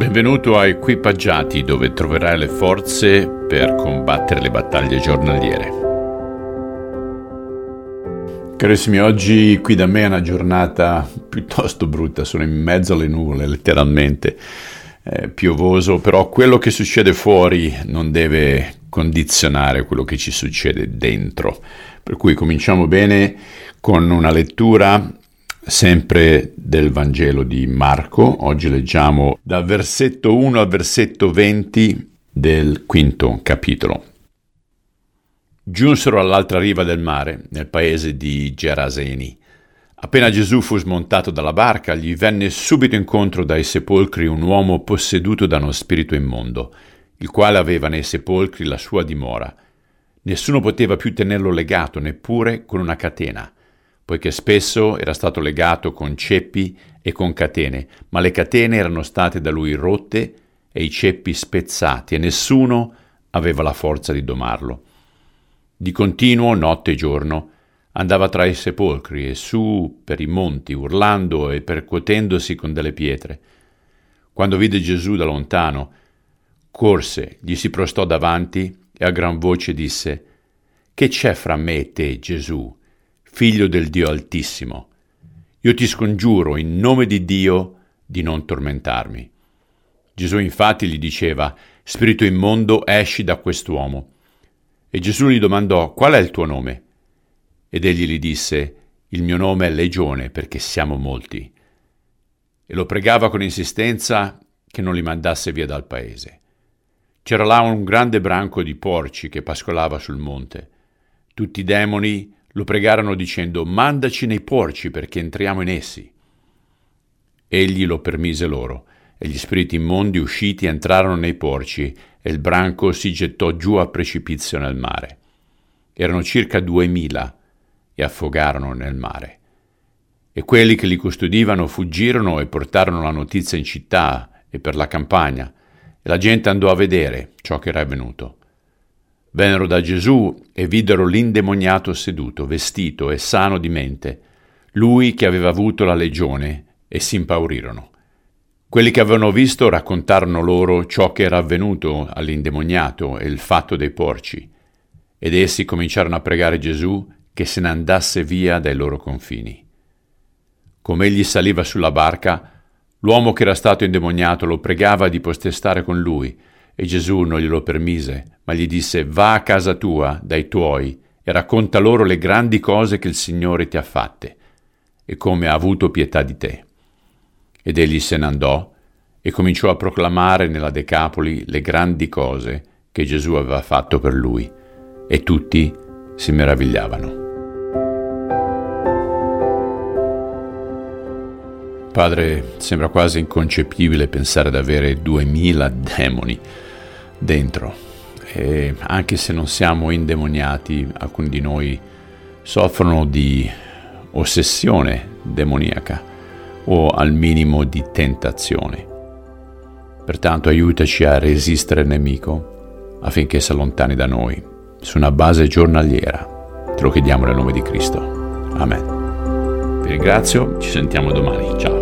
Benvenuto a Equipaggiati dove troverai le forze per combattere le battaglie giornaliere. Carissimi, oggi qui da me è una giornata piuttosto brutta, sono in mezzo alle nuvole letteralmente, è piovoso, però quello che succede fuori non deve condizionare quello che ci succede dentro. Per cui cominciamo bene con una lettura sempre del Vangelo di Marco. Oggi leggiamo dal versetto 1 al versetto 20 del quinto capitolo. Giunsero all'altra riva del mare, nel paese di Geraseni. Appena Gesù fu smontato dalla barca, gli venne subito incontro dai sepolcri un uomo posseduto da uno spirito immondo, il quale aveva nei sepolcri la sua dimora. Nessuno poteva più tenerlo legato, neppure con una catena poiché spesso era stato legato con ceppi e con catene, ma le catene erano state da lui rotte e i ceppi spezzati e nessuno aveva la forza di domarlo. Di continuo, notte e giorno, andava tra i sepolcri e su per i monti, urlando e percuotendosi con delle pietre. Quando vide Gesù da lontano, corse, gli si prostò davanti e a gran voce disse Che c'è fra me e te, Gesù? Figlio del Dio Altissimo. Io ti scongiuro in nome di Dio di non tormentarmi. Gesù infatti gli diceva, Spirito immondo, esci da quest'uomo. E Gesù gli domandò, Qual è il tuo nome? Ed egli gli disse, Il mio nome è Legione, perché siamo molti. E lo pregava con insistenza che non li mandasse via dal paese. C'era là un grande branco di porci che pascolava sul monte. Tutti i demoni lo pregarono dicendo Mandaci nei porci perché entriamo in essi. Egli lo permise loro, e gli spiriti immondi usciti entrarono nei porci, e il branco si gettò giù a precipizio nel mare. Erano circa duemila, e affogarono nel mare. E quelli che li custodivano fuggirono e portarono la notizia in città e per la campagna, e la gente andò a vedere ciò che era avvenuto. Vennero da Gesù e videro l'indemoniato seduto, vestito e sano di mente, lui che aveva avuto la legione, e si impaurirono. Quelli che avevano visto raccontarono loro ciò che era avvenuto all'indemoniato e il fatto dei porci, ed essi cominciarono a pregare Gesù che se ne andasse via dai loro confini. Come egli saliva sulla barca, l'uomo che era stato indemoniato lo pregava di postestare con lui, e Gesù non glielo permise, ma gli disse Va a casa tua, dai tuoi, e racconta loro le grandi cose che il Signore ti ha fatte, e come ha avuto pietà di te. Ed egli se ne andò e cominciò a proclamare nella Decapoli le grandi cose che Gesù aveva fatto per lui, e tutti si meravigliavano. Padre, sembra quasi inconcepibile pensare ad avere duemila demoni dentro. E anche se non siamo indemoniati, alcuni di noi soffrono di ossessione demoniaca o al minimo di tentazione. Pertanto aiutaci a resistere al nemico affinché si allontani da noi su una base giornaliera. Te lo chiediamo nel nome di Cristo. Amen. Vi ringrazio, ci sentiamo domani. Ciao.